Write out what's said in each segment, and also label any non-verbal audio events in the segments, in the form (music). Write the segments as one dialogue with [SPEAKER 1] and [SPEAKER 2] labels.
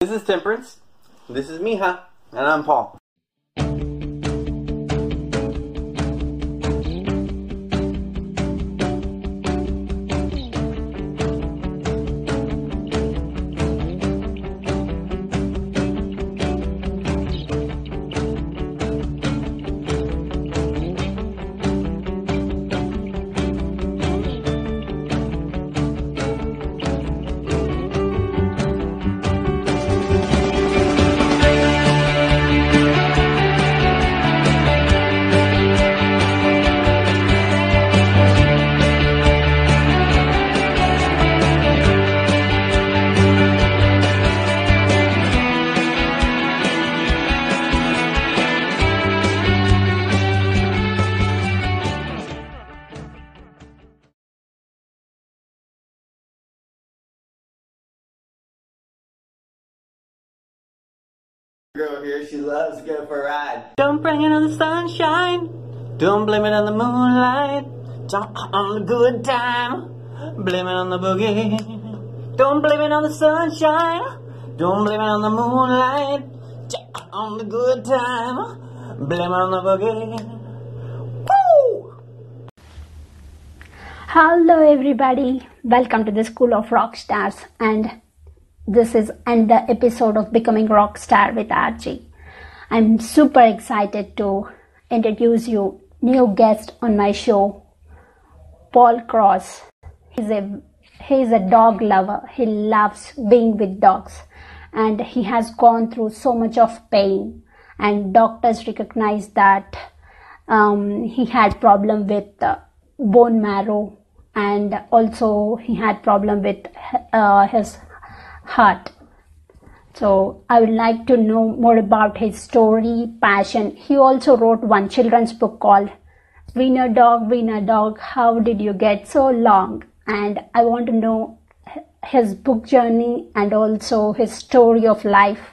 [SPEAKER 1] This is Temperance. This is Mija. And I'm Paul. Girl here, she loves to go for a ride. Don't bring it on the sunshine. Don't blame it on the moonlight. Don't uh, on the good time. Blame it on the boogie. Don't blame it on the sunshine. Don't blame it on the moonlight. Just uh, on the good time. Blame it on the boogie. Woo!
[SPEAKER 2] Hello, everybody. Welcome to the School of Rock Stars, and this is another episode of Becoming Rock Star with RG. I'm super excited to introduce you new guest on my show, Paul Cross. He's a he's a dog lover. He loves being with dogs, and he has gone through so much of pain. And doctors recognized that um, he had problem with uh, bone marrow and also he had problem with uh, his heart. So i would like to know more about his story passion. He also wrote one children's book called wiener dog wiener dog how did you get so long? And i want to know his book journey and also his story of life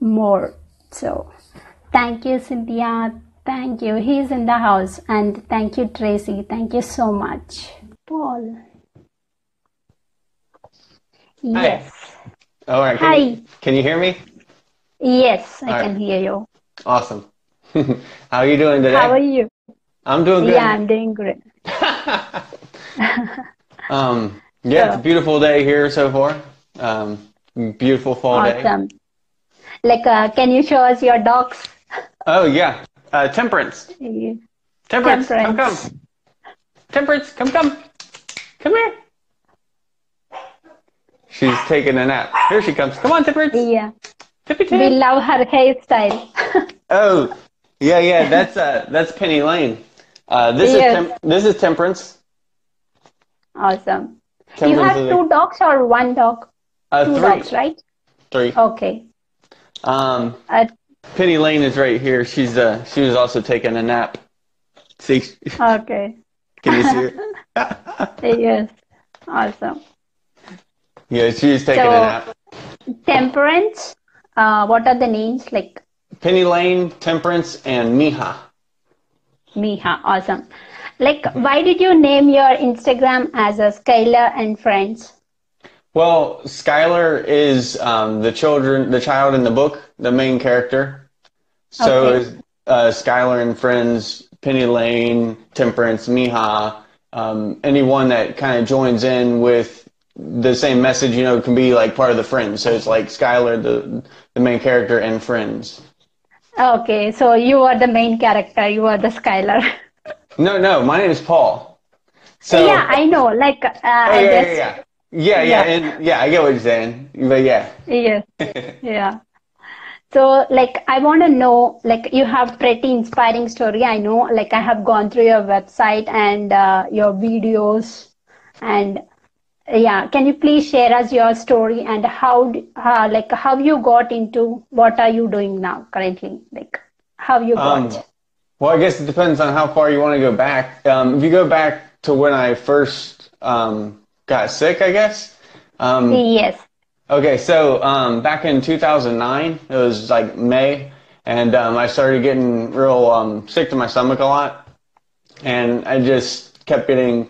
[SPEAKER 2] more. So thank you cynthia. Thank you. He's in the house. And thank you tracy. Thank you so much. Paul yes
[SPEAKER 1] All right. Can
[SPEAKER 2] Hi.
[SPEAKER 1] You, can you hear me?
[SPEAKER 2] yes i
[SPEAKER 1] All
[SPEAKER 2] can
[SPEAKER 1] right.
[SPEAKER 2] hear you
[SPEAKER 1] Awesome. (laughs) How are you doing today?
[SPEAKER 2] how are you
[SPEAKER 1] I'm doing good.
[SPEAKER 2] yeah i'm doing great (laughs) (laughs)
[SPEAKER 1] um, yeah, it's a beautiful day here so far. Um, beautiful fall day.
[SPEAKER 2] awesome like uh, can you show us your dogs
[SPEAKER 1] Oh yeah, uh, Temperance. Temperance, come come.
[SPEAKER 2] Temperance.
[SPEAKER 1] Temperance, come come. Come here. She's taking a nap. Here she comes. Come on, Temperance.
[SPEAKER 2] yeah
[SPEAKER 1] Tippy
[SPEAKER 2] we love her hairstyle (laughs)
[SPEAKER 1] Oh, yeah, yeah. That's uh, that's Penny Lane. Uh, this
[SPEAKER 2] Yes.
[SPEAKER 1] is this is Temperance.
[SPEAKER 2] awesome you have two dogs or one dog
[SPEAKER 1] uh,
[SPEAKER 2] two
[SPEAKER 1] three,
[SPEAKER 2] dogs right
[SPEAKER 1] three.
[SPEAKER 2] okay
[SPEAKER 1] Um,
[SPEAKER 2] uh,
[SPEAKER 1] Penny Lane is right here. She's uh, she was also taking a nap. See,
[SPEAKER 2] okay (laughs)
[SPEAKER 1] can you see her? (laughs)
[SPEAKER 2] yes awesome
[SPEAKER 1] yeah, she's taking
[SPEAKER 2] So-
[SPEAKER 1] a nap.
[SPEAKER 2] temperance uh, what are the names like
[SPEAKER 1] Penny Lane, Temperance, and Mija.
[SPEAKER 2] Miha, awesome. Like, why did you name your Instagram as a Skylar and Friends?
[SPEAKER 1] Well, Skylar is um, the children, the child in the book, the main character. So
[SPEAKER 2] Okay.
[SPEAKER 1] is uh, Skylar and friends, Penny Lane, Temperance, Mija, um, anyone that kind of joins in with the same message, you know, can be like part of the friends. So it's like Skylar, the the main character, and friends.
[SPEAKER 2] Okay, so you are the main character. You are the Skylar. (laughs)
[SPEAKER 1] No, no, my name is Paul. So
[SPEAKER 2] yeah, I know. Like, uh,
[SPEAKER 1] Oh,
[SPEAKER 2] I
[SPEAKER 1] yeah, yeah, yeah, yeah, yeah, and yeah, I get what you're saying, but yeah.
[SPEAKER 2] yes, (laughs) yeah. So, like, I want to know, like, you have pretty inspiring story. I know, like, I have gone through your website and uh, your videos, and yeah, can you please share us your story and how, uh, like, how you got into what are you doing now currently? Like, how you
[SPEAKER 1] Um,
[SPEAKER 2] got?
[SPEAKER 1] Well, I guess it depends on how far you want to go back. Um, if you go back to when I first um, got sick, I guess. Um,
[SPEAKER 2] yes.
[SPEAKER 1] okay, so um, back in 2009, it was like May, and um, I started getting real um, sick to my stomach a lot, and I just kept getting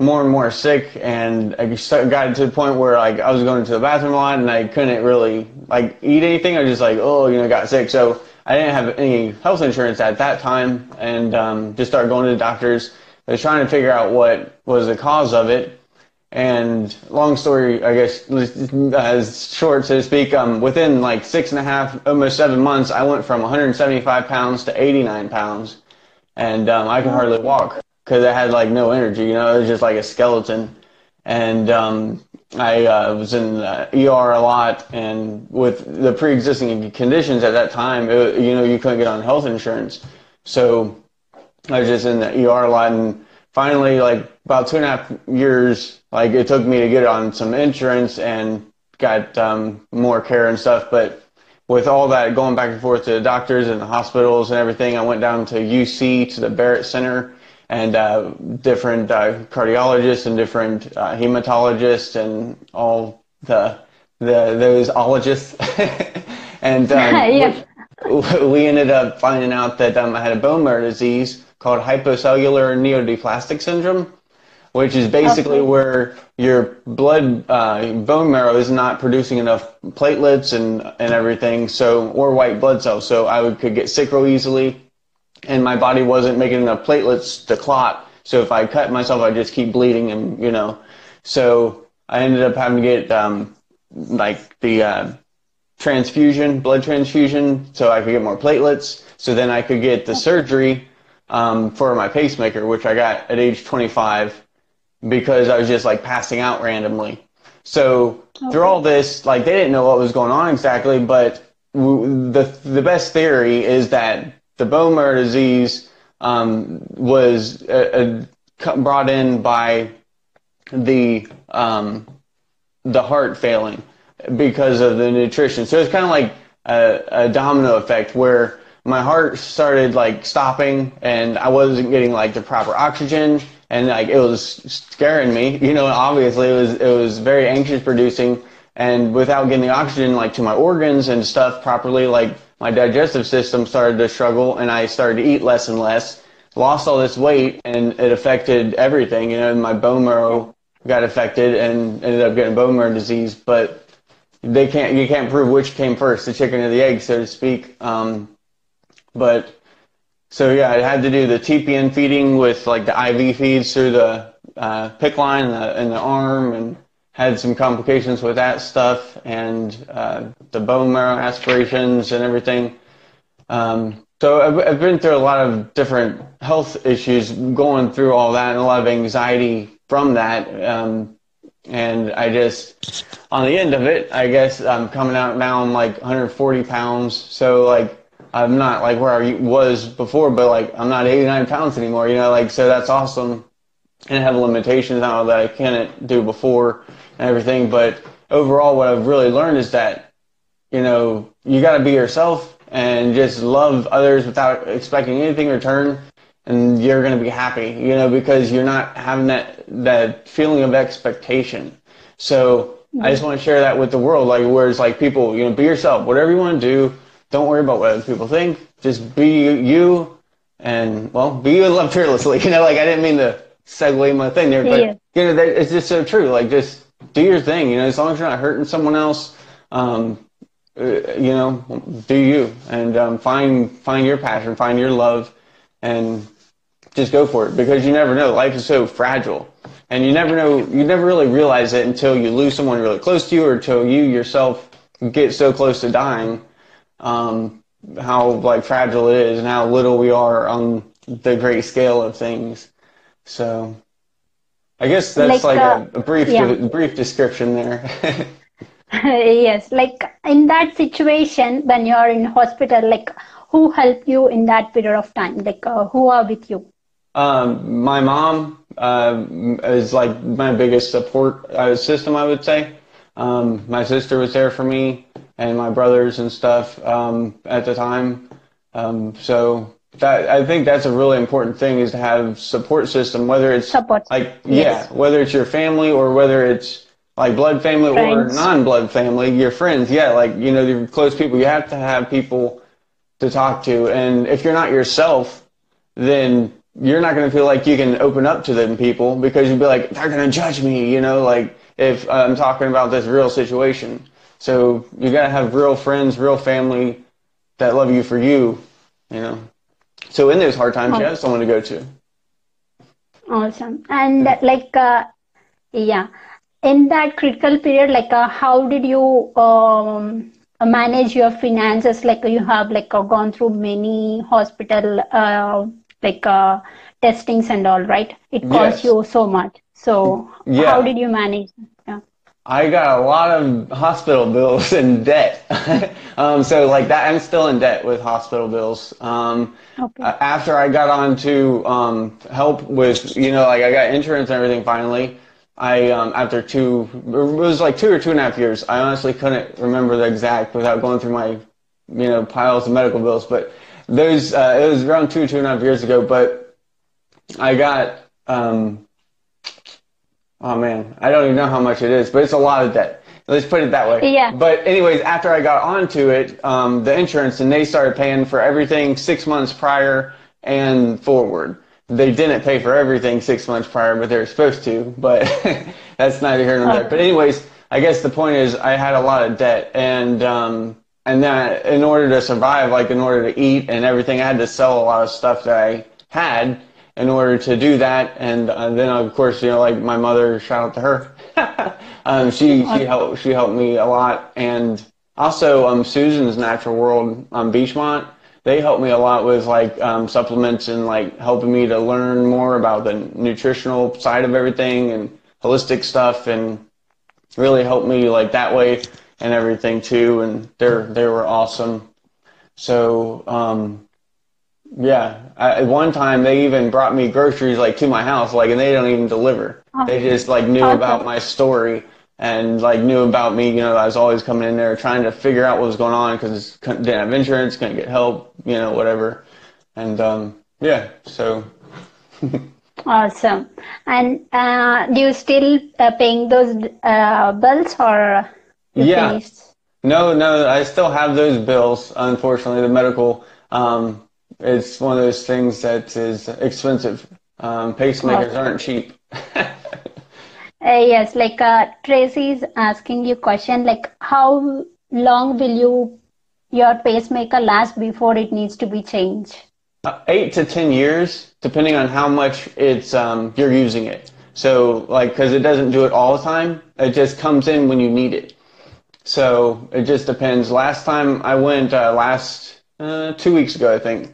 [SPEAKER 1] more and more sick, and I got to the point where like I was going to the bathroom a lot, and I couldn't really like eat anything. I was just like, oh, you know, got sick. So I didn't have any health insurance at that time, and um, just started going to the doctors. I was trying to figure out what was the cause of it. And long story, I guess, as short, so to speak, um, within like six and a half, almost seven months, I went from 175 pounds to 89 pounds. And um, I could hardly walk because I had like no energy, you know, it was just like a skeleton. And um, I uh, was in ER a lot, and with the pre-existing conditions at that time, it, you know, you couldn't get on health insurance. So I was just in the ER a lot, and finally, like about two and a half years, like it took me to get on some insurance and got um, more care and stuff. But with all that going back and forth to the doctors and the hospitals and everything, I went down to UC to the Barrett Center and uh, different uh, cardiologists and different uh, hematologists and all the the those ologists. (laughs) and um, (laughs) yeah. we, we, ended up finding out that um, I had a bone marrow disease called hypocellular myelodysplastic syndrome, which is basically okay. where your blood uh, bone marrow is not producing enough platelets and and everything, so or white blood cells. So I would, could get sick real easily and my body wasn't making enough platelets to clot. So if I cut myself, I'd just keep bleeding, and you know, so I ended up having to get um, like the uh, transfusion, blood transfusion, so I could get more platelets. So then I could get the surgery um, for my pacemaker, which I got at age 25 because I was just like passing out randomly. So okay. through all this, like they didn't know what was going on exactly, but the the best theory is that the bone marrow disease um, was uh, uh, brought in by the um, the heart failing because of the nutrition. So it's kind of like a, a, domino effect where my heart started like stopping and I wasn't getting like the proper oxygen and like it was scaring me. You know, obviously it was it was very anxious producing and without getting the oxygen like to my organs and stuff properly, like my digestive system started to struggle and I started to eat less and less. Lost all this weight and it affected everything. You know, my bone marrow got affected and ended up getting bone marrow disease. But they can't, you can't prove which came first, the chicken or the egg, so to speak. Um, but so yeah, I had to do the TPN feeding with like the IV feeds through the uh, PICC line in the, in the arm and had some complications with that stuff and uh, the bone marrow aspirations and everything. Um, so I've, I've, been through a lot of different health issues going through all that and a lot of anxiety from that. Um, and I just, on the end of it, I guess I'm coming out now. I'm like 140 pounds. So like, I'm not like where I was before, but like I'm not 89 pounds anymore, you know, like, so that's awesome. And I have limitations now that I couldn't do before and everything. But overall, what I've really learned is that, you know, you got to be yourself and just love others without expecting anything in return. And you're going to be happy, you know, because you're not having that, that feeling of expectation. So I just want to share that with the world, like where it's like people, you know, be yourself, whatever you want to do. Don't worry about what other people think. Just be you and well, be you and love fearlessly. (laughs) You know, like I didn't mean to segue my thing there, but yeah. you know, that, it's just so true. Like just do your thing. You know, as long as you're not hurting someone else, um, uh, you know, do you and um, find find your passion, find your love, and just go for it because you never know. Life is so fragile, and you never know. You never really realize it until you lose someone really close to you, or until you yourself get so close to dying. Um, how like fragile it is, and how little we are on the great scale of things. So I guess that's like, like uh, a, a, brief yeah. de- brief description there. (laughs) (laughs)
[SPEAKER 2] yes, like in that situation when you're in hospital, like who helped you in that period of time? Like uh, who are with you?
[SPEAKER 1] Um, my mom uh, is like my biggest support uh, system, I would say. Um, my sister was there for me and my brothers and stuff um, at the time. Um, so that I think that's a really important thing is to have support system, whether it's support. like yes. yeah, whether it's your family or whether it's like blood family friends. or non-blood family, your friends. Yeah, like you know, your close people. You have to have people to talk to, and if you're not yourself, then you're not going to feel like you can open up to them people because you'll be like, they're going to judge me, you know, like if I'm talking about this real situation. So you got to have real friends, real family that love you for you, you know. So in those hard times, you have someone to go to.
[SPEAKER 2] Awesome. And like, uh, yeah, in that critical period, like, uh, how did you um, manage your finances? Like, you have like uh, gone through many hospital uh, like uh, testings and all, right? It cost yes. you so much. So yeah. how did you manage?
[SPEAKER 1] I got a lot of hospital bills and debt. (laughs) um, so like that, I'm still in debt with hospital bills. Um, okay. After I got on to um, help with, you know, like I got insurance and everything finally. I um, after two, it was like two or two and a half years. I honestly couldn't remember the exact without going through my, you know, piles of medical bills. But those uh, it was around two two and a half years ago, but I got um, oh man, I don't even know how much it is, but it's a lot of debt. Let's put it that way.
[SPEAKER 2] Yeah.
[SPEAKER 1] But anyways, after I got onto it, um, the insurance and they started paying for everything six months prior and forward. They didn't pay for everything six months prior, but they were supposed to. But (laughs) that's neither here nor there. But anyways, I guess the point is I had a lot of debt and um, and then in order to survive, like in order to eat and everything, I had to sell a lot of stuff that I had in order to do that. And uh, then of course, you know, like my mother, shout out to her. (laughs) um, she she helped she helped me a lot, and also um, Susan's Natural World on um, Beechmont. They helped me a lot with like um, supplements and like helping me to learn more about the nutritional side of everything and holistic stuff, and really helped me like that way and everything too, and they're they were awesome. So um, yeah, I, at one time they even brought me groceries like to my house, like, and they don't even deliver. Oh. They just like knew awesome. about my story and like knew about me. You know, I was always coming in there trying to figure out what was going on because didn't have insurance, couldn't get help, you know, whatever. And um, yeah, so. (laughs)
[SPEAKER 2] awesome. And uh, do you still uh, paying those uh, bills or?
[SPEAKER 1] yeah. Finished? No, no, I still have those bills. Unfortunately, the medical, um, it's one of those things that is expensive. Um, pacemakers okay. aren't cheap. (laughs) uh,
[SPEAKER 2] yes, like uh, Tracy's asking you question, like how long will you your pacemaker last before it needs to be changed?
[SPEAKER 1] Uh, eight to ten years, depending on how much it's um, you're using it. So, like, because it doesn't do it all the time, it just comes in when you need it. So it just depends. Last time I went, uh, last uh, two weeks ago, I think,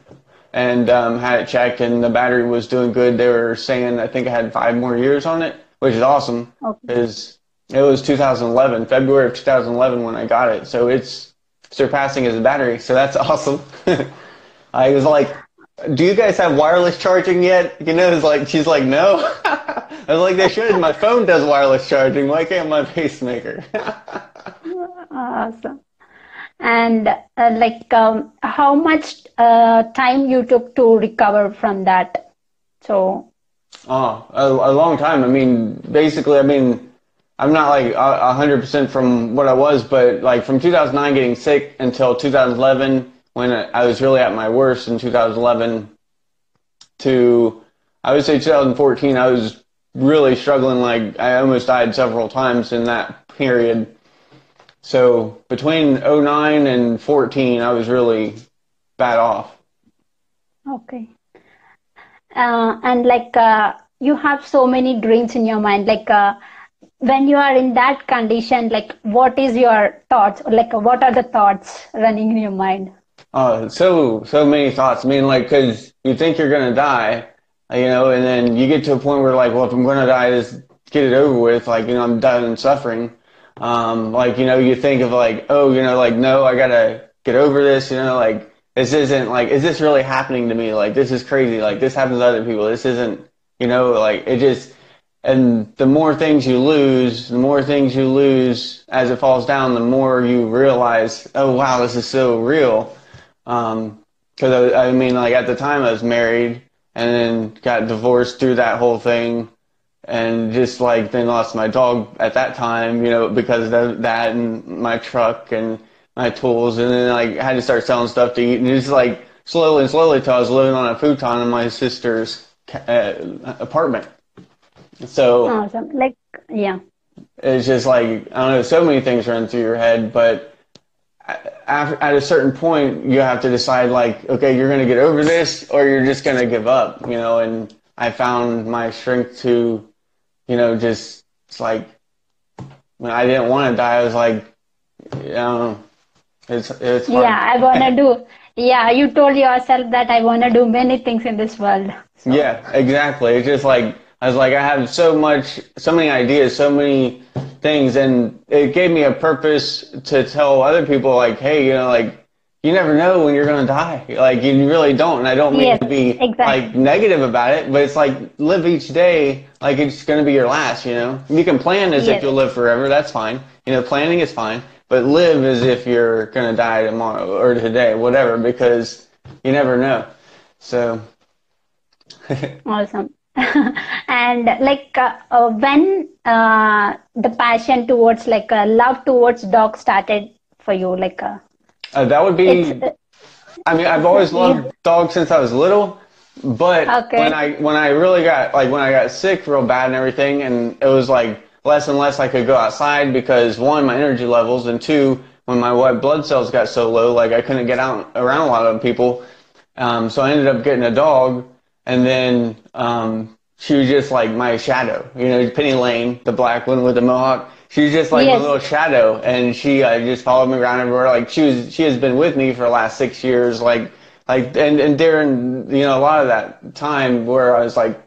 [SPEAKER 1] and um, had it checked, and the battery was doing good. They were saying I think I had five more years on it, which is awesome. Because okay. it was 2011, February of 2011 when I got it, so it's surpassing as a battery. So that's (laughs) awesome. I was like, "Do you guys have wireless charging yet?" You know, it's like she's like, "No." (laughs) I was like, "They should. My phone does wireless charging. Why can't my pacemaker?" (laughs)
[SPEAKER 2] awesome and uh, like um, how much uh, time you took to recover from that? So
[SPEAKER 1] oh a, a, long time. I mean basically i mean i'm not like a hundred percent from what i was but like from 2009 getting sick until 2011 when i was really at my worst in 2011 to i would say 2014 i was really struggling. Like i almost died several times in that period so between 09 and 14, I was really bad off.
[SPEAKER 2] Okay. Uh, and like uh, you have so many dreams in your mind, like uh, when you are in that condition, like what is your thoughts? Like what are the thoughts running in your mind?
[SPEAKER 1] Oh, so so many thoughts. I mean, like because you think you're gonna die, you know, and then you get to a point where like, well, if I'm gonna die, just get it over with. Like, you know, I'm done and suffering. Um, like, you know, you think of like, oh, you know, like, no, I gotta get over this, you know, like, this isn't like, is this really happening to me? Like, this is crazy. Like, this happens to other people. This isn't, you know, like, it just, and the more things you lose, the more things you lose as it falls down, the more you realize, oh, wow, this is so real. Um, cause I, I mean, like, at the time I was married and then got divorced through that whole thing and just like then lost my dog at that time, you know, because of that and my truck and my tools, and then like I had to start selling stuff to eat, and just like slowly and slowly till I was living on a futon in my sister's uh, apartment. So
[SPEAKER 2] awesome. Like, yeah.
[SPEAKER 1] It's just like I don't know. So many things run through your head, but at a certain point, you have to decide like, okay, you're going to get over this, or you're just going to give up. You know, and I found my strength to, you know, just it's like when I didn't want to die, I was like, know, it's it's hard.
[SPEAKER 2] Yeah, I want to do. Yeah, you told yourself that I want to do many things in this world.
[SPEAKER 1] So. Yeah, exactly. It's just like I was like, I have so much, so many ideas, so many things, and it gave me a purpose to tell other people, like, hey, you know, like, you never know when you're going to die. Like, you really don't. And I don't mean yes, to be exactly. like negative about it, but it's like live each day like it's going to be your last, you know? You can plan as yes. if you'll live forever. That's fine. You know, planning is fine, but live as if you're going to die tomorrow or today, whatever, because you never know. So. (laughs)
[SPEAKER 2] awesome. (laughs) and like uh, uh, when uh, the passion towards like uh, love towards dogs started for you like uh,
[SPEAKER 1] that would be (laughs) i mean i've always loved dogs since i was little but okay. when i when i really got like when i got sick real bad and everything and it was like less and less i could go outside because one my energy levels and two when my white blood cells got so low like i couldn't get out around a lot of people um, so i ended up getting a dog and then um, she was just like my shadow. You know, Penny Lane, the black one with the mohawk. She was just like yes. my little shadow, and she uh, just followed me around everywhere. Like she was, she has been with me for the last six years. Like, like, and and during you know a lot of that time where I was like,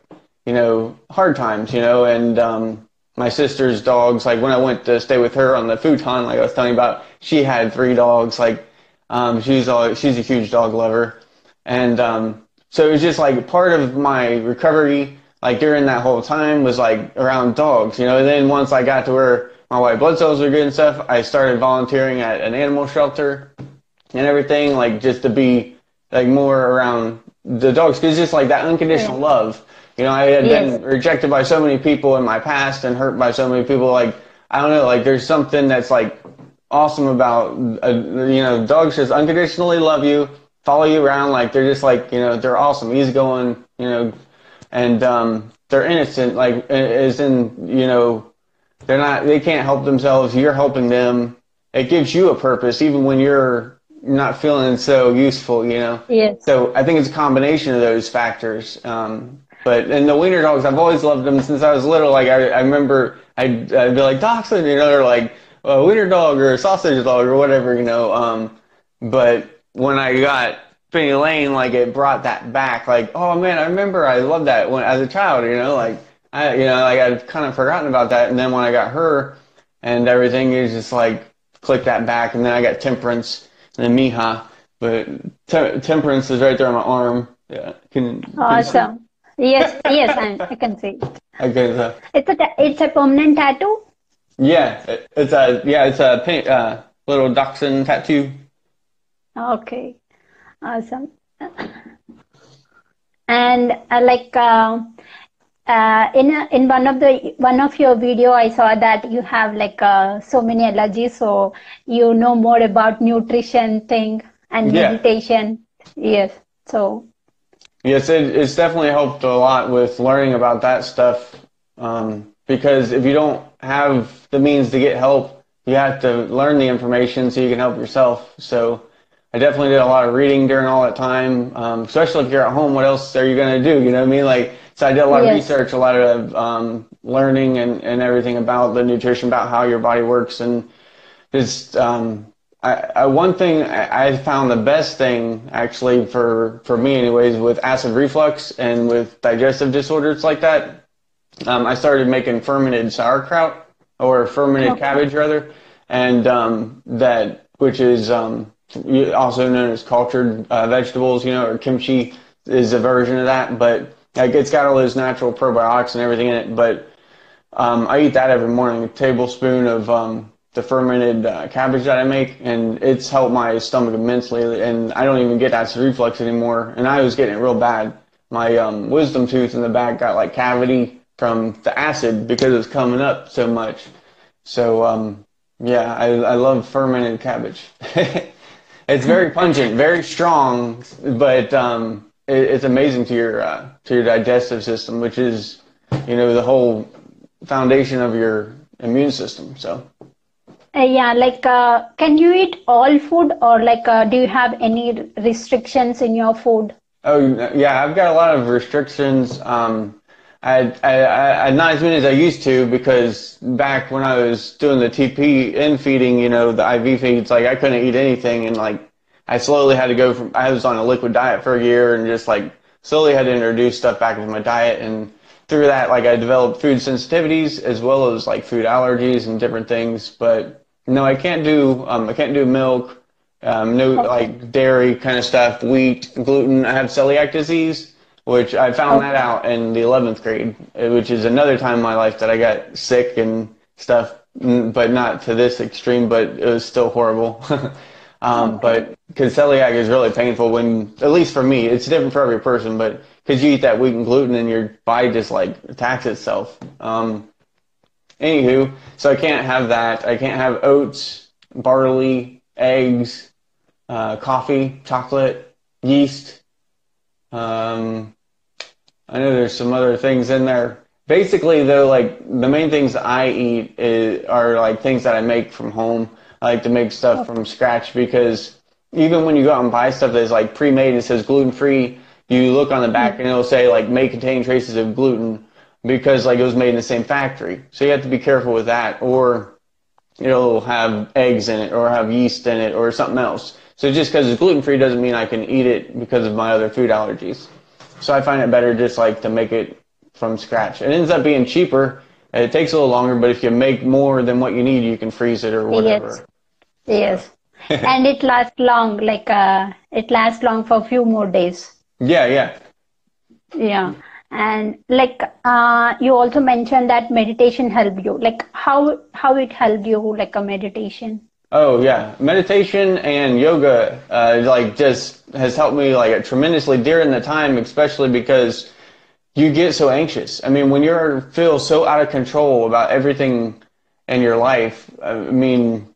[SPEAKER 1] you know, hard times, you know, and um, my sister's dogs. Like when I went to stay with her on the futon, like I was telling you about, she had three dogs. Like, um, she's all, she's a huge dog lover, and um, so it was just like part of my recovery, like during that whole time, was like around dogs, you know. And then once I got to where my white blood cells were good and stuff, I started volunteering at an animal shelter and everything, like just to be like more around the dogs, because just like that unconditional yeah. love. You know, I had yes. been rejected by so many people in my past and hurt by so many people. Like I don't know, like there's something that's like awesome about uh, you know dogs just unconditionally love you follow you around like they're just like you know they're awesome easygoing you know and um they're innocent like as in you know they're not they can't help themselves you're helping them it gives you a purpose even when you're not feeling so useful you know
[SPEAKER 2] yes.
[SPEAKER 1] so i think it's a combination of those factors um but and the wiener dogs i've always loved them since i was little like i, I remember I'd, I'd be like dachshund you know they're like a wiener dog or a sausage dog or whatever you know um but when I got Penny Lane, like it brought that back. Like, oh man, I remember I loved that when as a child. You know, like I, you know, like I'd kind of forgotten about that. And then when I got her and everything, is just like click that back. And then I got Temperance and then Mija. But te- Temperance is right there on my arm. Yeah,
[SPEAKER 2] can. Awesome. Can yes, yes, I, I can see.
[SPEAKER 1] Okay, so
[SPEAKER 2] it's a it's a permanent tattoo.
[SPEAKER 1] Yeah, it, it's a yeah, it's a pink, uh, little dachshund tattoo.
[SPEAKER 2] Okay, awesome. And uh, like uh, uh, in a, in one of the one of your video, I saw that you have like uh, so many allergies, so you know more about nutrition thing and yeah. meditation. Yes, so.
[SPEAKER 1] Yes, it, it's definitely helped a lot with learning about that stuff. Um, because if you don't have the means to get help, you have to learn the information so you can help yourself. So I definitely did a lot of reading during all that time, um, especially if you're at home. What else are you going to do? You know what I mean? Like, so I did a lot yes. of research, a lot of um, learning and, and everything about the nutrition, about how your body works. And just um, I, I, one thing I, I found the best thing actually for, for me anyways with acid reflux and with digestive disorders like that, um, I started making fermented sauerkraut or fermented okay. cabbage rather. And um, that, which is, um, also known as cultured uh, vegetables, you know, or kimchi is a version of that, but like it's got all those natural probiotics and everything in it. But um, I eat that every morning, a tablespoon of um, the fermented uh, cabbage that I make, and it's helped my stomach immensely. And I don't even get acid reflux anymore, and I was getting it real bad. My um, wisdom tooth in the back got like cavity from the acid because it was coming up so much. So um, yeah, I, I love fermented cabbage. (laughs) It's very pungent, very strong, but um, it, it's amazing to your uh, to your digestive system, which is you know the whole foundation of your immune system. So.
[SPEAKER 2] Uh, yeah, like uh, can you eat all food or like uh, do you have any restrictions in your food?
[SPEAKER 1] Oh yeah, I've got a lot of restrictions. Um, I, I, I, not as many as I used to because back when I was doing the TPN feeding, you know, the IV feeds, like I couldn't eat anything and like I slowly had to go from, I was on a liquid diet for a year and just like slowly had to introduce stuff back into my diet and through that, like I developed food sensitivities as well as like food allergies and different things. But no, I can't do, um, I can't do milk, um, no like dairy kind of stuff, wheat, gluten. I have celiac disease which I found that out in the 11th grade, which is another time in my life that I got sick and stuff, but not to this extreme, but it was still horrible. (laughs) um, but because celiac is really painful when, at least for me, it's different for every person, but because you eat that wheat and gluten and your body just like attacks itself. Um, anywho, so I can't have that. I can't have oats, barley, eggs, uh, coffee, chocolate, yeast, um, I know there's some other things in there. Basically, though, like the main things I eat is, are like things that I make from home. I like to make stuff from scratch because even when you go out and buy stuff that's like pre-made, it says gluten free. You look on the back and it'll say like may contain traces of gluten because like it was made in the same factory. So you have to be careful with that, or it'll have eggs in it, or have yeast in it, or something else. So just because it's gluten free doesn't mean I can eat it because of my other food allergies. So I find it better just like to make it from scratch. It ends up being cheaper. It takes a little longer, but if you make more than what you need, you can freeze it or whatever.
[SPEAKER 2] Yes. Yes. (laughs) and it lasts long, like uh, it lasts long for a few more days.
[SPEAKER 1] Yeah, yeah.
[SPEAKER 2] Yeah. And like uh, you also mentioned that meditation helped you. Like how how it helped you, like a meditation.
[SPEAKER 1] Oh yeah, meditation and yoga uh, like just has helped me like tremendously during the time, especially because you get so anxious. I mean, when you feel so out of control about everything in your life, I mean,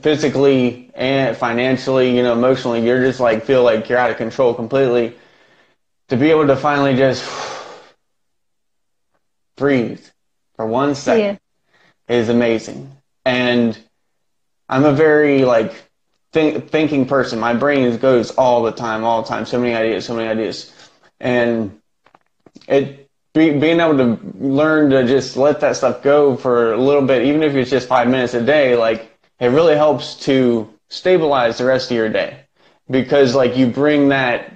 [SPEAKER 1] physically and financially, you know, emotionally, you're just like feel like you're out of control completely. To be able to finally just (sighs) breathe for one second yeah. is amazing, and I'm a very like think, thinking person. My brain goes all the time, all the time. So many ideas, so many ideas, and it be, being able to learn to just let that stuff go for a little bit, even if it's just five minutes a day, like it really helps to stabilize the rest of your day because like you bring that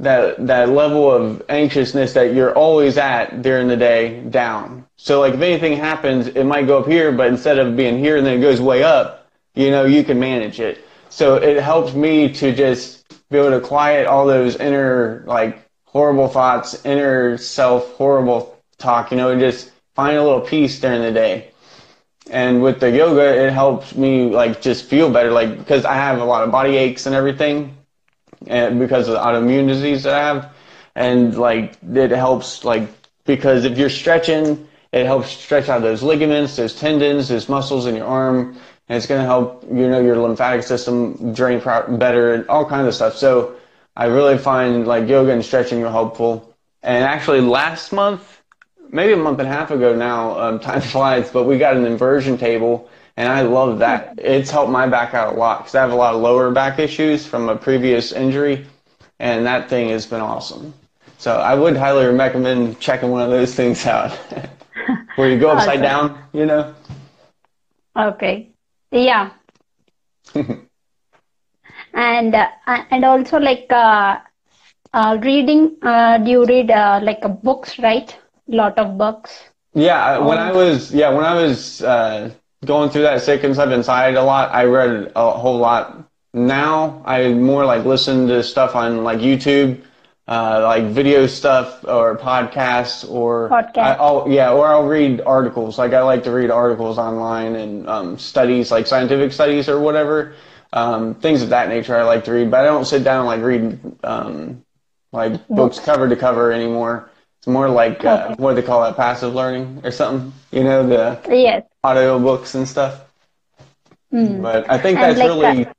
[SPEAKER 1] that that level of anxiousness that you're always at during the day down. So like if anything happens, it might go up here, but instead of being here and then it goes way up, you know, you can manage it. So it helped me to just be able to quiet all those inner, like, horrible thoughts, inner self, horrible talk, you know, and just find a little peace during the day. And with the yoga, it helps me, like, just feel better, like, because I have a lot of body aches and everything, and because of the autoimmune disease that I have. And, like, it helps, like, because if you're stretching, it helps stretch out those ligaments, those tendons, those muscles in your arm and it's going to help you know your lymphatic system drain better and all kinds of stuff. So I really find like yoga and stretching are helpful. And actually, last month, maybe a month and a half ago now, um, (laughs) time flies, but we got an inversion table, and I love that. It's helped my back out a lot because I have a lot of lower back issues from a previous injury, and that thing has been awesome. So I would highly recommend checking one of those things out, (laughs) where you go upside down, you know.
[SPEAKER 2] Okay. Yeah. (laughs) and uh, and also like uh, uh, reading. Uh, do you read uh, like books? Right, A lot of books.
[SPEAKER 1] Yeah, when I was yeah when I was uh, going through that sickness, I've inside a lot. I read a whole lot. Now I more like listen to stuff on like YouTube uh, like video stuff or podcasts or
[SPEAKER 2] Podcast.
[SPEAKER 1] I, yeah, or I'll read articles. Like I like to read articles online and um, studies, like scientific studies or whatever, um, things of that nature. I like to read, but I don't sit down and like read um, like books cover to cover anymore. It's more like uh, okay. what do they call that, passive learning or something? You know, the
[SPEAKER 2] yes.
[SPEAKER 1] audio books and stuff.
[SPEAKER 2] Mm.
[SPEAKER 1] But I think that's like really. That.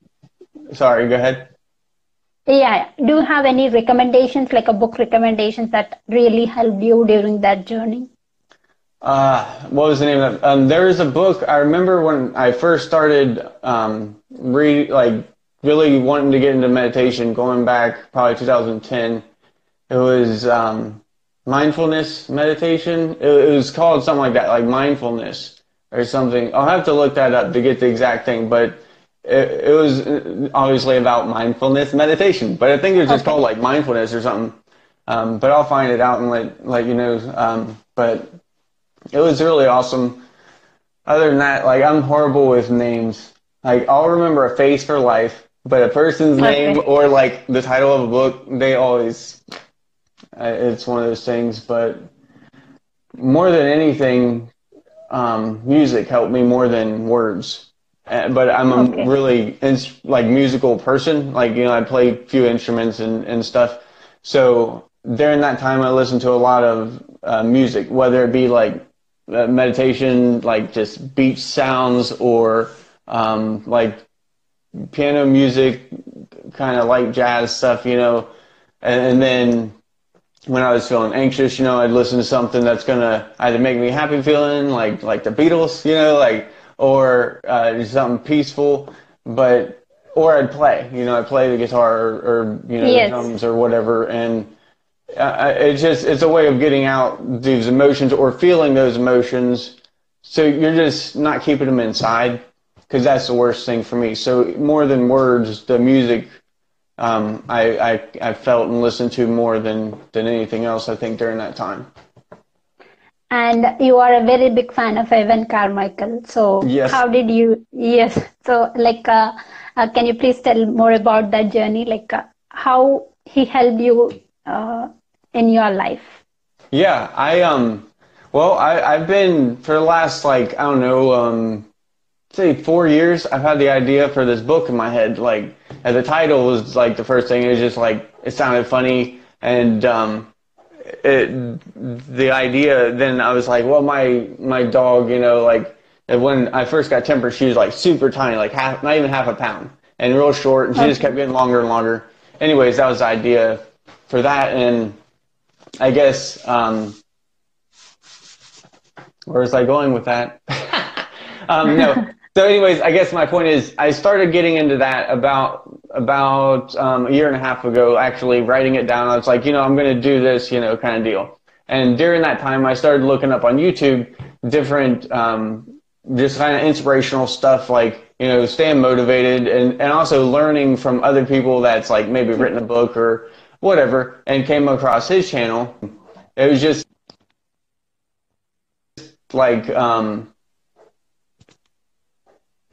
[SPEAKER 1] Sorry, go ahead
[SPEAKER 2] Yeah. Do you have any recommendations, like a book recommendations that really helped you during that journey?
[SPEAKER 1] Uh, what was the name of it? Um, there is a book. I remember when I first started um, read, like really wanting to get into meditation, going back probably 2010. It was um, mindfulness meditation. It, it, was called something like that, like mindfulness or something. I'll have to look that up to get the exact thing, but it, it was uh, obviously about mindfulness meditation. But I think it was just okay. called like mindfulness or something. Um, but I'll find it out and let let you know. Um, but it was really awesome. Other than that, like I'm horrible with names. Like I'll remember a face for life, but a person's okay. name or like the title of a book, they always. It's one of those things, but more than anything, um, music helped me more than words. Uh, but I'm a okay. really like musical person. Like you know, I play a few instruments and and stuff. So during that time, I listened to a lot of uh, music, whether it be like uh, meditation, like just beach sounds or um, like piano music, kind of like jazz stuff, you know. And, and, then when I was feeling anxious, you know, I'd listen to something that's gonna either make me happy feeling, like like the Beatles, you know, like or uh, something peaceful, but or I'd play, you know, I'd play the guitar or, or you know, yes. drums or whatever, and uh, it's just it's a way of getting out these emotions or feeling those emotions. So you're just not keeping them inside because that's the worst thing for me. So more than words the music um, I, I, I felt and listened to more than than anything else i think during that time
[SPEAKER 2] and you are a very big fan of evan carmichael so yes. how did you yes so like uh, uh, can you please tell more about that journey like uh, how he helped you uh, in your life?
[SPEAKER 1] Yeah, I um, well, I I've been for the last like I don't know um, say four years. I've had the idea for this book in my head. Like, and the title was like the first thing. It was just like it sounded funny, and um, it the idea. Then I was like, well, my my dog, you know, like when I first got temper, she was like super tiny, like half, not even half a pound, and real short, and she okay. just kept getting longer and longer. Anyways, that was the idea for that, and I guess um, where was I going with that? (laughs) um, no. (laughs) So, anyways, I guess my point is, I started getting into that about about um, a year and a half ago. Actually, writing it down, I was like, you know, I'm going to do this, you know, kind of deal. And during that time, I started looking up on YouTube different, um, just kind of inspirational stuff, like you know, staying motivated, and and also learning from other people that's like maybe written a book or whatever, and came across his channel. It was just like um,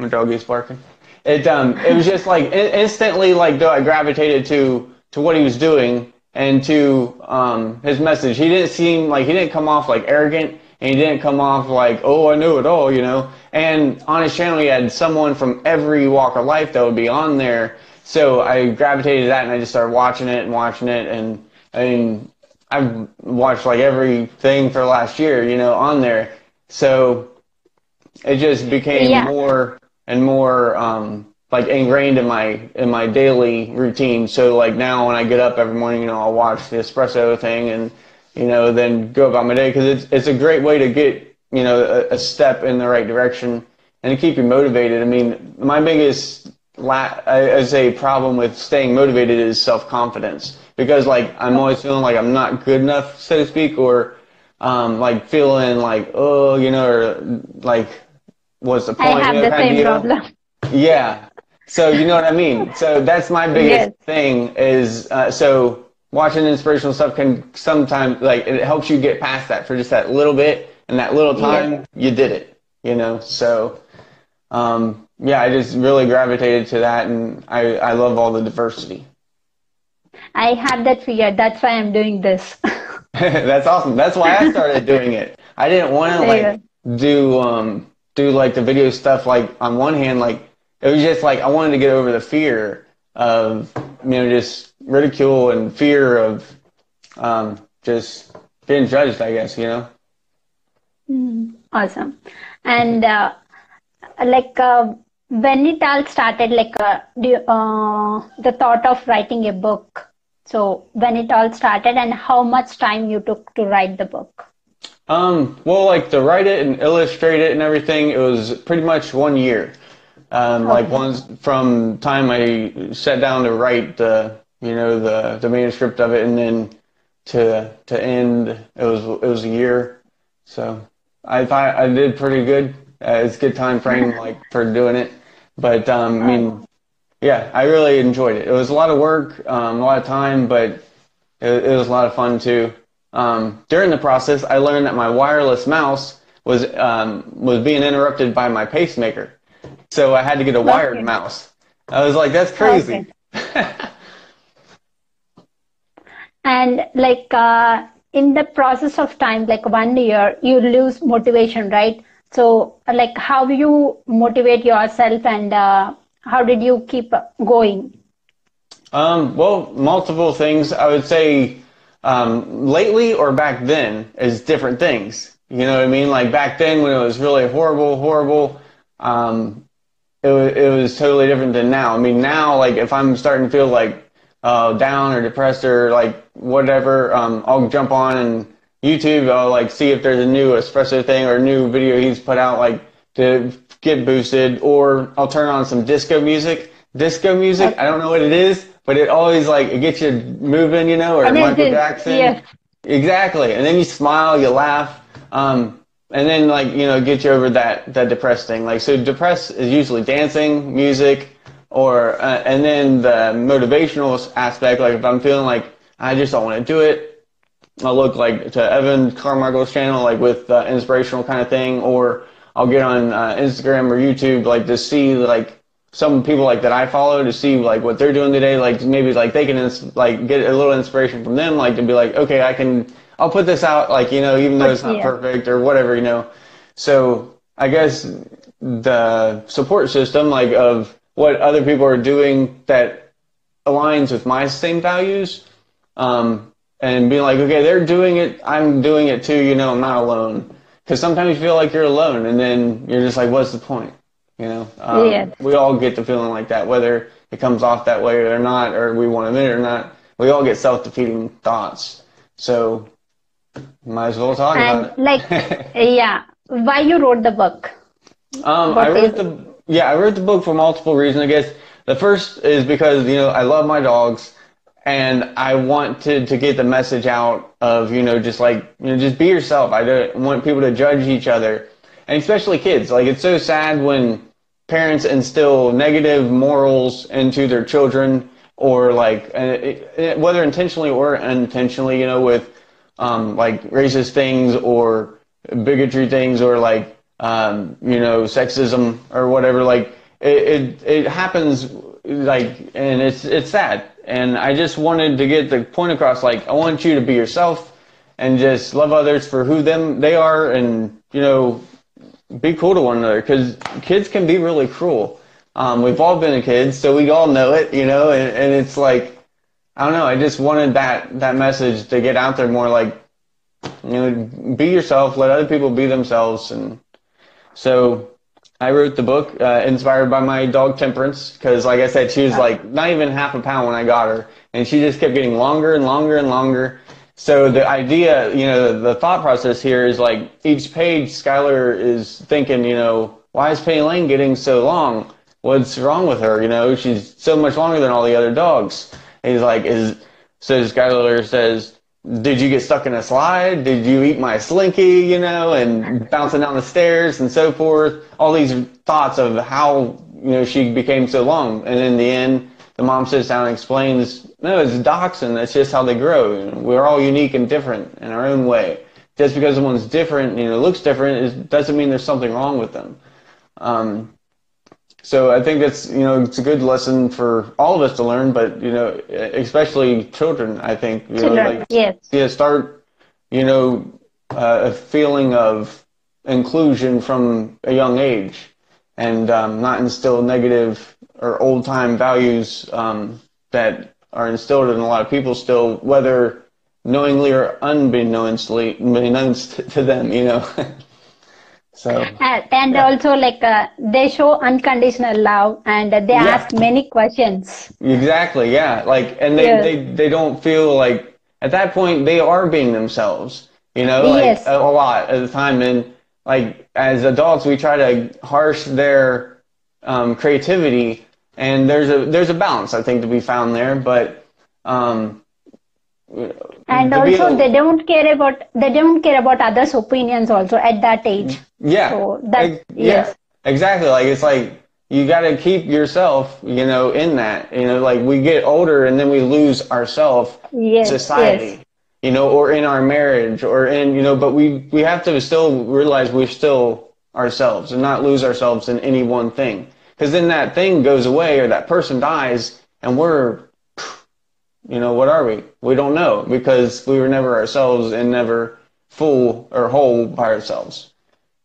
[SPEAKER 1] my dog is barking. It um, it was just like instantly like though I gravitated to to what he was doing and to um, his message. He didn't seem like he didn't come off like arrogant, and he didn't come off like oh I knew it all, you know. And on his channel, he had someone from every walk of life that would be on there so I gravitated to that and I just started watching it and watching it and I mean I've watched like everything for last year, you know, on there. So it just became yeah. more and more um, like ingrained in my in my daily routine. So like now when I get up every morning, you know, I'll watch the espresso thing and you know then go about my day because it's it's a great way to get you know a, a step in the right direction and to keep you motivated. I mean, my biggest la- as a problem with staying motivated is self confidence because like I'm always feeling like I'm not good enough, so to speak, or um, like feeling like oh you know or like the point?
[SPEAKER 2] I have
[SPEAKER 1] you
[SPEAKER 2] know, the same problem.
[SPEAKER 1] Yeah. So you know what I mean. So that's my (laughs) biggest yes. thing is uh, so watching inspirational stuff can sometimes like it helps you get past that for just that little bit and that little time you did it. You know. So um, yeah, I just really gravitated to that, and I, I love all the diversity.
[SPEAKER 2] I had that fear. That's why I'm doing this. (laughs) (laughs)
[SPEAKER 1] That's awesome. That's why I started doing it. I didn't want to like do um do like the video stuff. Like on one hand, like it was just like I wanted to get over the fear of you know just ridicule and fear of um just being judged. I guess you know.
[SPEAKER 2] Mm, awesome, and uh, like. Uh, when it all started, like uh, do, uh, the thought of writing a book. So when it all started, and how much time you took to write the book?
[SPEAKER 1] Um, well, like to write it and illustrate it and everything, it was pretty much one year. Um. Like once from time I sat down to write the, you know, the the manuscript of it, and then to to end, it was it was a year. So I thought I did pretty good. Uh, it's a good time frame (laughs) like for doing it. But um, I mean, yeah, I really enjoyed it. It was a lot of work, um, a lot of time, but it, it was a lot of fun too. Um, during the process, I learned that my wireless mouse was um, was being interrupted by my pacemaker, so I had to get a wired mouse. I was like, "That's crazy." Okay. (laughs)
[SPEAKER 2] and like uh, in the process of time, like one year, you lose motivation, right? So, like, how do you motivate yourself, and uh, how did you keep going?
[SPEAKER 1] Um, well, multiple things. I would say um, lately or back then is different things. You know what I mean? Like back then when it was really horrible, horrible, um, it, was, it was totally different than now. I mean, now, like, if I'm starting to feel like uh, down or depressed or like whatever, um, I'll jump on and YouTube, I'll like see if there's a new espresso thing or a new video he's put out like to get boosted, or I'll turn on some disco music. Disco music, I don't know what it is, but it always like it gets you moving, you know, or Michael Jackson. Yeah. Exactly, and then you smile, you laugh, um, and then like you know get you over that that depressed thing. Like so, depressed is usually dancing, music, or uh, and then the motivational aspect. Like if I'm feeling like I just don't want to do it, I'll look like to Evan Carmichael's channel, like with uh, inspirational kind of thing, or I'll get on uh, Instagram or YouTube, like to see like some people like that I follow to see like what they're doing today. Like maybe like they can ins- like get a little inspiration from them, like to be like, okay, I can, I'll put this out, like you know, even though it's not yeah. perfect or whatever, you know. So I guess the support system, like of what other people are doing that aligns with my same values. Um, and being like, okay, they're doing it, I'm doing it too, you know, I'm not alone. Because sometimes you feel like you're alone, and then you're just like, what's the point? You know, um, yeah. we all get the feeling like that, whether it comes off that way or not, or we want to admit it or not. We all get self-defeating thoughts. So, might as well talk and about
[SPEAKER 2] it. like, (laughs) yeah, why you wrote the book?
[SPEAKER 1] Um, I wrote the yeah, I wrote the book for multiple reasons. I guess the first is because you know I love my dogs and I wanted to, to get the message out of, you know, just like, you know, just be yourself. I don't want people to judge each other, and especially kids. Like, it's so sad when parents instill negative morals into their children, or like, whether intentionally or unintentionally, you know, with um, like racist things or bigotry things or like, um, you know, sexism or whatever. Like, it, it, it happens like, and it's, it's sad and I just wanted to get the point across. Like, I want you to be yourself and just love others for who them they are, and you know, be cool to one another. Because kids can be really cruel. Um, we've all been a kid, so we all know it, you know. And, and it's like, I don't know. I just wanted that that message to get out there more. Like, you know, be yourself. Let other people be themselves, and so I wrote the book uh, inspired by my dog Temperance because, like I said, she was like not even half a pound when I got her, and she just kept getting longer and longer and longer. So the idea, you know, the, thought process here is like each page, Skylar is thinking, you know, why is Penny Lane getting so long? What's wrong with her? You know, she's so much longer than all the other dogs. And he's like, is so Skylar says, did you get stuck in a slide? Did you eat my slinky, you know, and bouncing down the stairs and so forth? All these thoughts of how, you know, she became so long. And in the end, the mom sits down and explains, no, it's dachshund. That's just how they grow. We're all unique and different in our own way. Just because someone's different, you know, looks different, it doesn't mean there's something wrong with them. Um, so I think that's you know it's a good lesson for all of us to learn, but you know especially children. I think you children, know like yes. yeah start you know uh, a feeling of inclusion from a young age, and um, not instill negative or old time values um, that are instilled in a lot of people still, whether knowingly or unbeknownstly, unbeknownst to them. You know. (laughs) So
[SPEAKER 2] and, and yeah. also like uh, they show unconditional love and they yeah. ask many questions.
[SPEAKER 1] Exactly. Yeah. Like and they, yes. they they don't feel like at that point they are being themselves. You know, like yes. a, a lot of the time and like as adults we try to harsh their um, creativity and there's a there's a balance I think to be found there but um,
[SPEAKER 2] and also they don't care about they don't care about others opinions also at that age.
[SPEAKER 1] Yeah.
[SPEAKER 2] So that
[SPEAKER 1] I, yes. Yeah, exactly. Like it's like you got to keep yourself you know in that you know like we get older and then we lose ourselves yes, society yes. you know or in our marriage or in you know but we we have to still realize we're still ourselves and not lose ourselves in any one thing because then that thing goes away or that person dies and we're you know, what are we? We don't know because we were never ourselves and never full or whole by ourselves.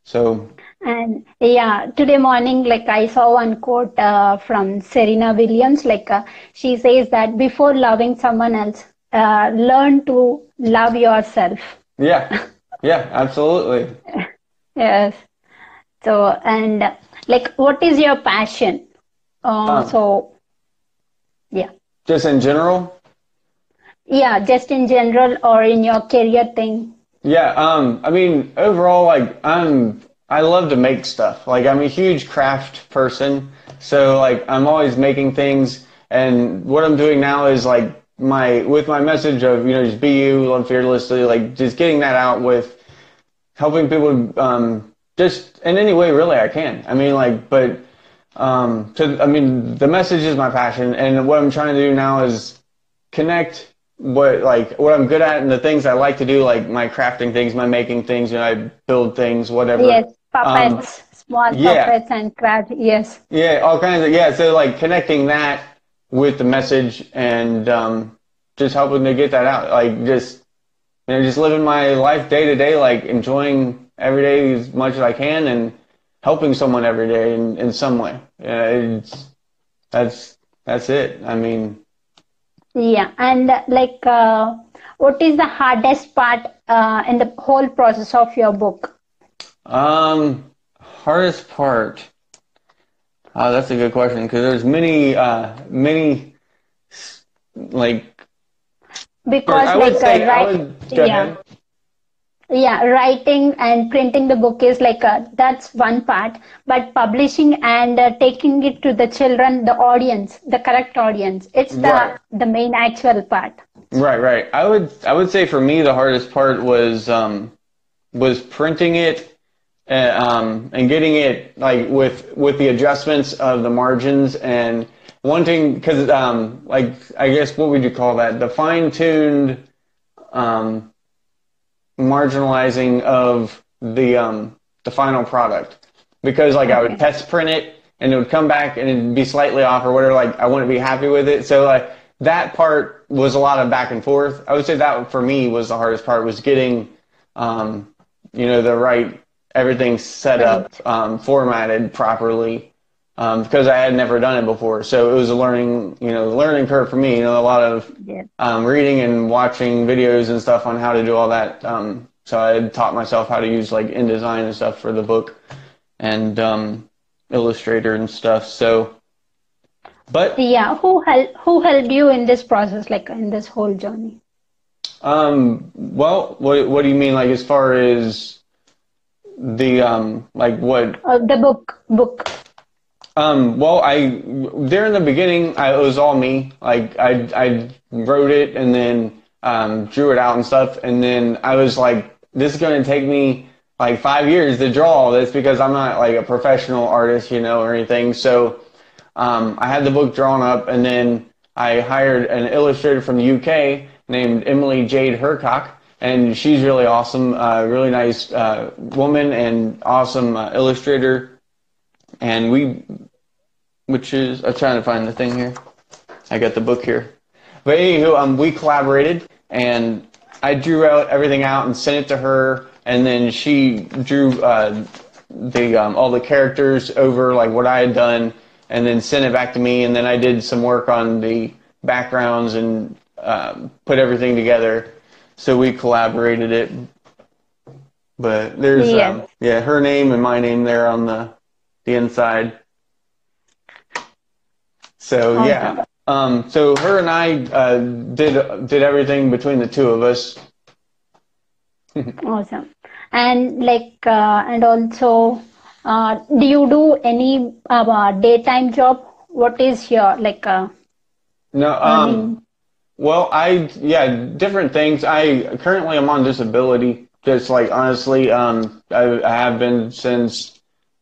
[SPEAKER 1] So.
[SPEAKER 2] And yeah, today morning, like I saw one quote uh, from Serena Williams. Like uh, she says that before loving someone else, uh, learn to love yourself.
[SPEAKER 1] Yeah, yeah, absolutely. (laughs)
[SPEAKER 2] yes. So and like, what is your passion? Uh, um, so, yeah.
[SPEAKER 1] Just in general.
[SPEAKER 2] Yeah, just in general or in your career thing.
[SPEAKER 1] Yeah, um, I mean, overall, like, I'm, I love to make stuff. Like, I'm a huge craft person. So, like, I'm always making things. And what I'm doing now is, like, my, with my message of, you know, just be you, love fearlessly, like, just getting that out with helping people, um, just in any way, really, I can. I mean, like, but, um, to, I mean, the message is my passion. And what I'm trying to do now is connect what like what I'm good at and the things I like to do, like my crafting things, my making things, you know, I build things, whatever.
[SPEAKER 2] Yes, puppets, um, small yeah. puppets and craft. Yes.
[SPEAKER 1] Yeah, all kinds of yeah. So like connecting that with the message and um, just helping to get that out, like just you know, just living my life day to day, like enjoying every day as much as I can and helping someone every day in, in some way. Yeah, it's that's that's it. I mean,
[SPEAKER 2] yeah, and like, uh, what is the hardest part uh, in the whole process of your book?
[SPEAKER 1] Um, hardest part. Oh, that's a good question because there's many, uh, many, like.
[SPEAKER 2] Because like, say, uh, right, yeah. Ahead yeah writing and printing the book is like a, that's one part. But publishing and uh, taking it to the children the audience the correct audience it's the right. the main actual part.
[SPEAKER 1] Right right. I would i would say for me the hardest part was um was printing it and, uh, um, and getting it like with with the adjustments of the margins. And wanting because um like i guess what would you call that? The fine tuned um marginalizing of the um, the final product because like I would test print it and it would come back and it'd be slightly off or whatever. Like I wouldn't be happy with it. So like that part was a lot of back and forth. I would say that for me was the hardest part was getting um, you know the right everything set up um, formatted properly um, because I had never done it before. So it was a learning, you know, learning curve for me. You know, a lot of yeah. um, reading and watching videos and stuff on how to do all that. Um, so I had taught myself how to use like InDesign and stuff for the book and um, Illustrator and stuff. So, but
[SPEAKER 2] yeah, who helped who helped you in this process, like in this whole journey?
[SPEAKER 1] Um. Well, what what do you mean, like as far as the um, like what?
[SPEAKER 2] Uh, the book book.
[SPEAKER 1] Um, well, I there in the beginning, I, it was all me. Like I I wrote it and then um, drew it out and stuff, and then I was like, this is going to take me like five years to draw this because I'm not like a professional artist, you know, or anything. So um, I had the book drawn up, and then I hired an illustrator from the UK named Emily Jade Hercock, and she's really awesome, uh, really nice uh, woman, and awesome uh, illustrator. And we which is I'm trying to find the thing here. I got the book here. But anywho, um, we collaborated, and I drew out everything out and sent it to her, and then she drew uh, the um, all the characters over like what I had done, and then sent it back to me, and then I did some work on the backgrounds and um, put everything together. So we collaborated it. but there's
[SPEAKER 2] Yes.
[SPEAKER 1] um, yeah her name and my name there on the the inside. So yeah, um, so her and I uh, did did everything between the two of us. (laughs)
[SPEAKER 2] Awesome. And like, uh, and also, uh, do you do any uh, daytime job? What is your like? Uh,
[SPEAKER 1] No, um, well, I yeah, different things. I currently am on disability. Just like honestly, um, I, I have been since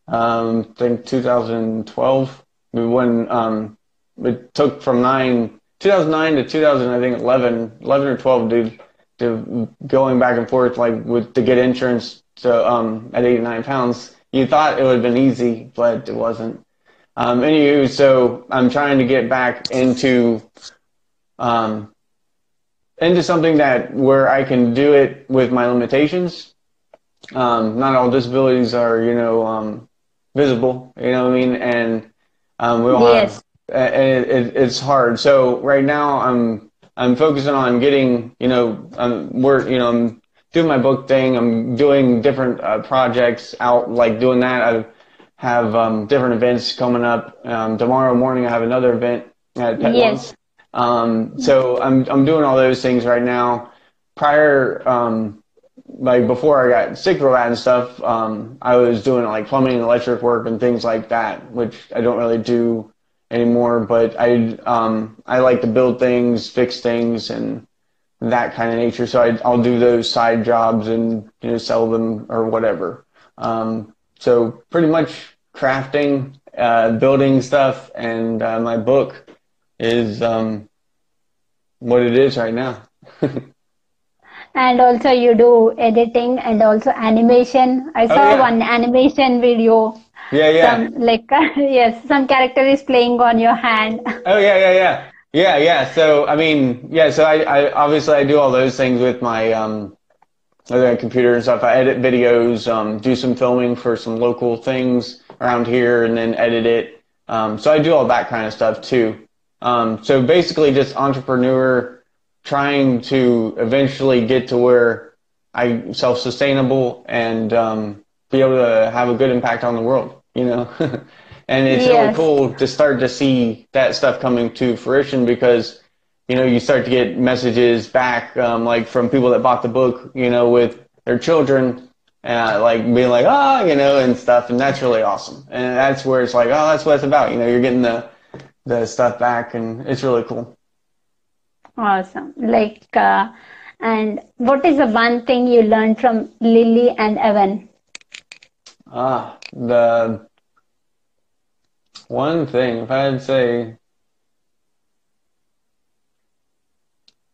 [SPEAKER 1] um, I think 2012 when um, it took from nine 2009 to 2000 I think 11 11 or 12 dude to going back and forth like with to get insurance to um at 89 pounds. You thought it would have been easy, but it wasn't. Um, anywho, so I'm trying to get back into um, into something that where I can do it with my limitations. Um, not all disabilities are, you know, um, visible. You know what I mean? And um, we all
[SPEAKER 2] Yes.
[SPEAKER 1] have, and it, it, it's hard. So right now, I'm I'm focusing on getting, you know, um, we're, you know, I'm doing my book thing. I'm doing different uh, projects out, like doing that. I have um, different events coming up. Um, tomorrow morning, I have another event at Pet
[SPEAKER 2] Yes.
[SPEAKER 1] Um, so I'm I'm doing all those things right now. Prior, um, like before I got sick with that and stuff, um, I was doing like plumbing and electric work and things like that, which I don't really do anymore. But I um, I like to build things, fix things, and that kind of nature. So I, I'll do those side jobs and you know sell them or whatever. Um, so pretty much crafting, uh, building stuff, and uh, my book is um, what it is right now. (laughs)
[SPEAKER 2] and also you do editing and also animation. I saw
[SPEAKER 1] Oh, yeah.
[SPEAKER 2] one animation video.
[SPEAKER 1] Yeah, yeah.
[SPEAKER 2] Some like (laughs) yes, some character is playing on your hand. (laughs)
[SPEAKER 1] Oh yeah, yeah, yeah, yeah, yeah. So I mean, yeah. So I, I obviously I do all those things with my um, my computer and stuff. I edit videos, um, do some filming for some local things around here, and then edit it. Um, so I do all that kind of stuff too. Um, so basically, just entrepreneur trying to eventually get to where I self sustainable and um, be able to have a good impact on the world. You know. (laughs) And it's really cool to start to see that stuff coming to fruition because, you know, you start to get messages back, um, like from people that bought the book, you know, with their children, uh, like being like, ah, you know, and stuff. And that's really awesome. And that's where it's like, oh, that's what it's about. You know, you're getting the, the stuff back and it's really cool.
[SPEAKER 2] Awesome. Like, uh, and what is the one thing you learned from Lily and Evan?
[SPEAKER 1] Ah, the one thing, if I had to say,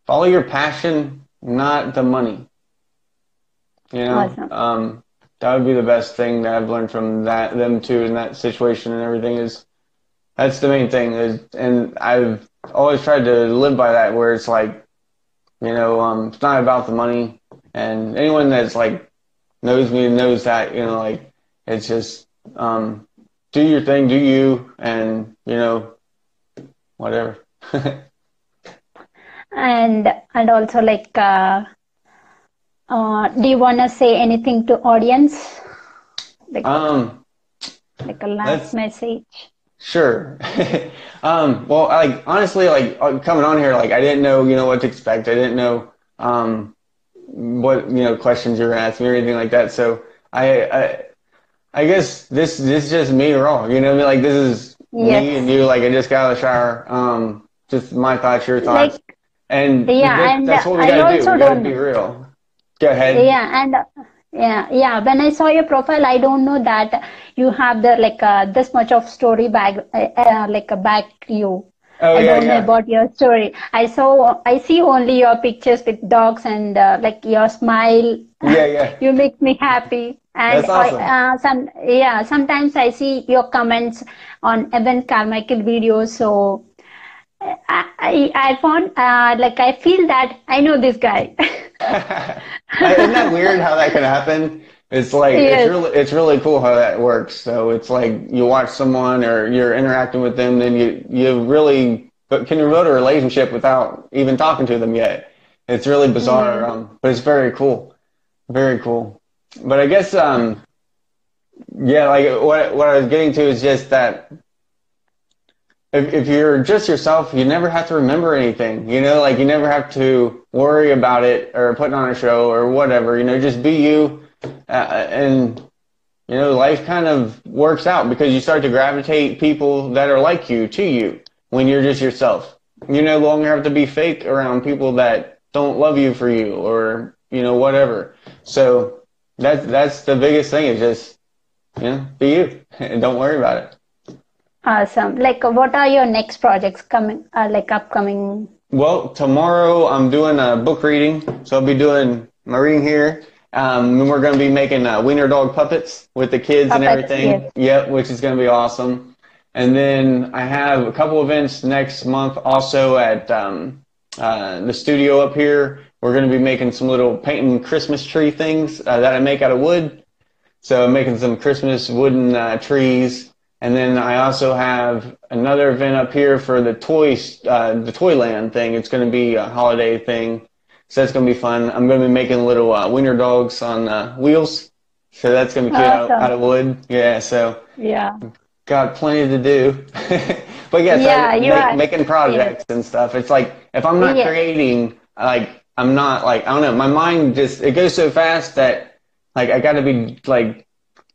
[SPEAKER 1] follow your passion, not the money. You know,
[SPEAKER 2] Awesome.
[SPEAKER 1] um, that would be the best thing that I've learned from that them too in that situation and everything is that's the main thing is, and I've always tried to live by that where it's like, you know, um, it's not about the money, and anyone that's like knows me knows that, you know, like it's just um, do your thing, do you, and you know, whatever. (laughs)
[SPEAKER 2] And and also like, uh, uh, do you want to say anything to audience? Like,
[SPEAKER 1] um,
[SPEAKER 2] like a last message.
[SPEAKER 1] Sure. (laughs) um, well, like honestly, like uh, coming on here, like I didn't know, you know, what to expect. I didn't know um, what you know questions you were gonna ask me or anything like that. So I, I, I guess this this is just me raw. You know what I mean? Like this is me and you. Like I just got out of the shower. Um, just my thoughts, your thoughts,
[SPEAKER 2] Like,
[SPEAKER 1] and
[SPEAKER 2] Yeah,
[SPEAKER 1] that-
[SPEAKER 2] and
[SPEAKER 1] that's what we
[SPEAKER 2] I
[SPEAKER 1] gotta do.
[SPEAKER 2] also
[SPEAKER 1] We gotta be real. Go ahead.
[SPEAKER 2] yeah, and uh, yeah, yeah. When I saw your profile, I don't know that you have the like uh, this much of story bag, uh, uh, like a back you.
[SPEAKER 1] Oh
[SPEAKER 2] I
[SPEAKER 1] yeah,
[SPEAKER 2] don't know about your story. I saw, I see only your pictures with dogs and uh, like your smile.
[SPEAKER 1] Yeah, yeah. (laughs)
[SPEAKER 2] You make me happy. And
[SPEAKER 1] That's awesome.
[SPEAKER 2] I, uh, some, yeah, sometimes I see your comments on Evan Carmichael videos. So I, I, found, uh, like, I feel that I know this guy. (laughs) (laughs)
[SPEAKER 1] Isn't that weird how that can happen? It's like
[SPEAKER 2] Yes.
[SPEAKER 1] it's really it's really cool how that works. So it's like you watch someone or you're interacting with them, then you you really but can build a relationship without even talking to them yet. It's really bizarre, um, but it's very cool, very cool. but I guess um, yeah, like what what I was getting to is just that if, if you're just yourself, you never have to remember anything. You know, like you never have to worry about it or putting on a show or whatever. You know, just be you, uh, and you know, life kind of works out because you start to gravitate people that are like you to you when you're just yourself. You no longer have to be fake around people that don't love you for you or you know whatever. So that's that's the biggest thing is just you know be you and (laughs) don't worry about it.
[SPEAKER 2] Awesome. Like, what are your next projects coming? Uh, like upcoming?
[SPEAKER 1] Well, tomorrow I'm doing a book reading, so I'll be doing my reading here. Um, and we're going to be making uh, wiener dog puppets with the kids puppets, and everything. Yes. Yep, which is going to be awesome. And then I have a couple events next month also at um, uh, the studio up here. We're going to be making some little painting Christmas tree things uh, that I make out of wood. So I'm making some Christmas wooden uh, trees and then I also have another event up here for the toys, uh, the Toyland thing. It's going to be a holiday thing. So that's going to be fun. I'm going to be making little uh, wiener dogs on uh, wheels. So that's going to be cute awesome. out, out, of wood. Yeah. So
[SPEAKER 2] yeah,
[SPEAKER 1] got plenty to do. (laughs) but yeah, I, you make, making projects and stuff. It's like if I'm not creating, like I'm not like I don't know. My mind just it goes so fast that like I got to be like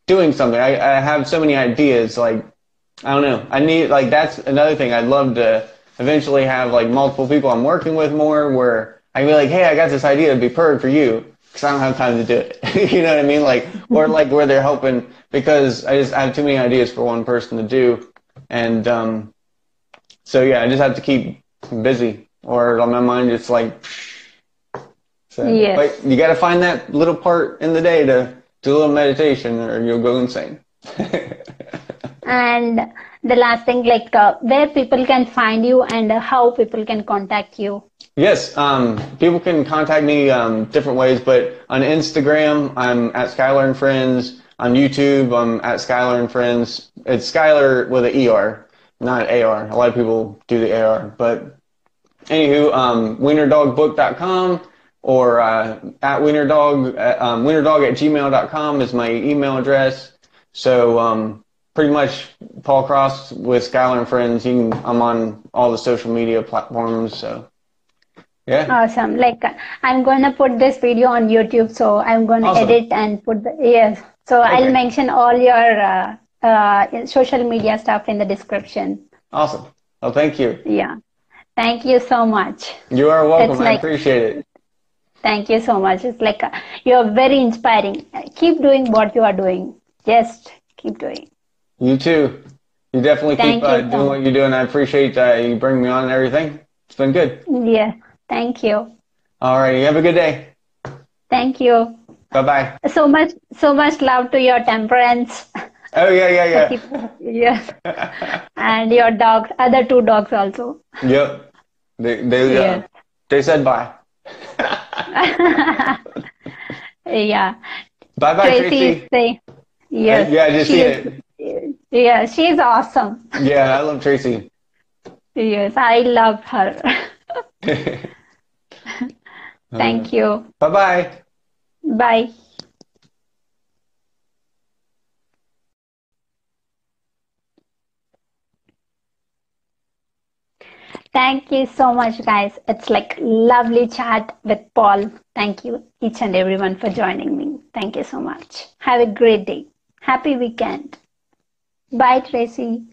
[SPEAKER 1] doing something. I, I have so many ideas. Like, I don't know. I need, like, that's another thing. I'd love to eventually have, like, multiple people I'm working with more where I can be like, hey, I got this idea. It'd be perfect for you because I don't have time to do it. (laughs) you know what I mean? Like, or like where they're helping because I just I have too many ideas for one person to do. And, um, so yeah, I just have to keep busy or on my mind, it's like, so, yes. but you got to find that little part in the day to do a little meditation or you'll go insane. (laughs)
[SPEAKER 2] and the last thing, like uh, where people can find you and uh, how people can contact you.
[SPEAKER 1] Yes, um, people can contact me um, different ways, but on Instagram, I'm at Skylar and Friends. On YouTube, I'm at Skylar and Friends. It's Skylar with an ER, not AR. A lot of people do the AR, but anywho, um, wienerdogbook.com or uh, at wienerdog, uh, um, wienerdog at gmail.com is my email address. So um, pretty much Paul Cross with Skylar and Friends. You can, I'm on all the social media platforms. So yeah.
[SPEAKER 2] Awesome. Like I'm going to put this video on YouTube. So I'm going to awesome. edit and put the, yes. So okay. I'll mention all your uh, uh, social media stuff in the description.
[SPEAKER 1] Awesome. Well, thank you.
[SPEAKER 2] Yeah. Thank you so much.
[SPEAKER 1] You are welcome. I appreciate it.
[SPEAKER 2] Thank you so much. It's like uh, you're very inspiring. Keep doing what you are doing. Just keep doing.
[SPEAKER 1] You too. You definitely Thank keep uh, doing what you're doing. I appreciate that you bring me on and everything. It's been good.
[SPEAKER 2] Yeah. Thank you.
[SPEAKER 1] All right. You have a good day.
[SPEAKER 2] Thank you.
[SPEAKER 1] Bye bye.
[SPEAKER 2] So much, so much love to your temperance.
[SPEAKER 1] Oh yeah, yeah, yeah.
[SPEAKER 2] yes. and your dogs, other two dogs also.
[SPEAKER 1] Yep. They they uh, yes. they said bye. (laughs) (laughs)
[SPEAKER 2] yeah.
[SPEAKER 1] Bye bye, Tracy. Tracy.
[SPEAKER 2] Say, yes.
[SPEAKER 1] Uh, yeah, I just see it.
[SPEAKER 2] Yeah, she's awesome.
[SPEAKER 1] Yeah, I love Tracy.
[SPEAKER 2] Yes, I love her. (laughs) (laughs) Thank you.
[SPEAKER 1] Bye bye.
[SPEAKER 2] Bye. Thank you so much, guys. It's like lovely chat with Paul. Thank you each and everyone for joining me. Thank you so much. Have a great day. Happy weekend. Bye, Tracy.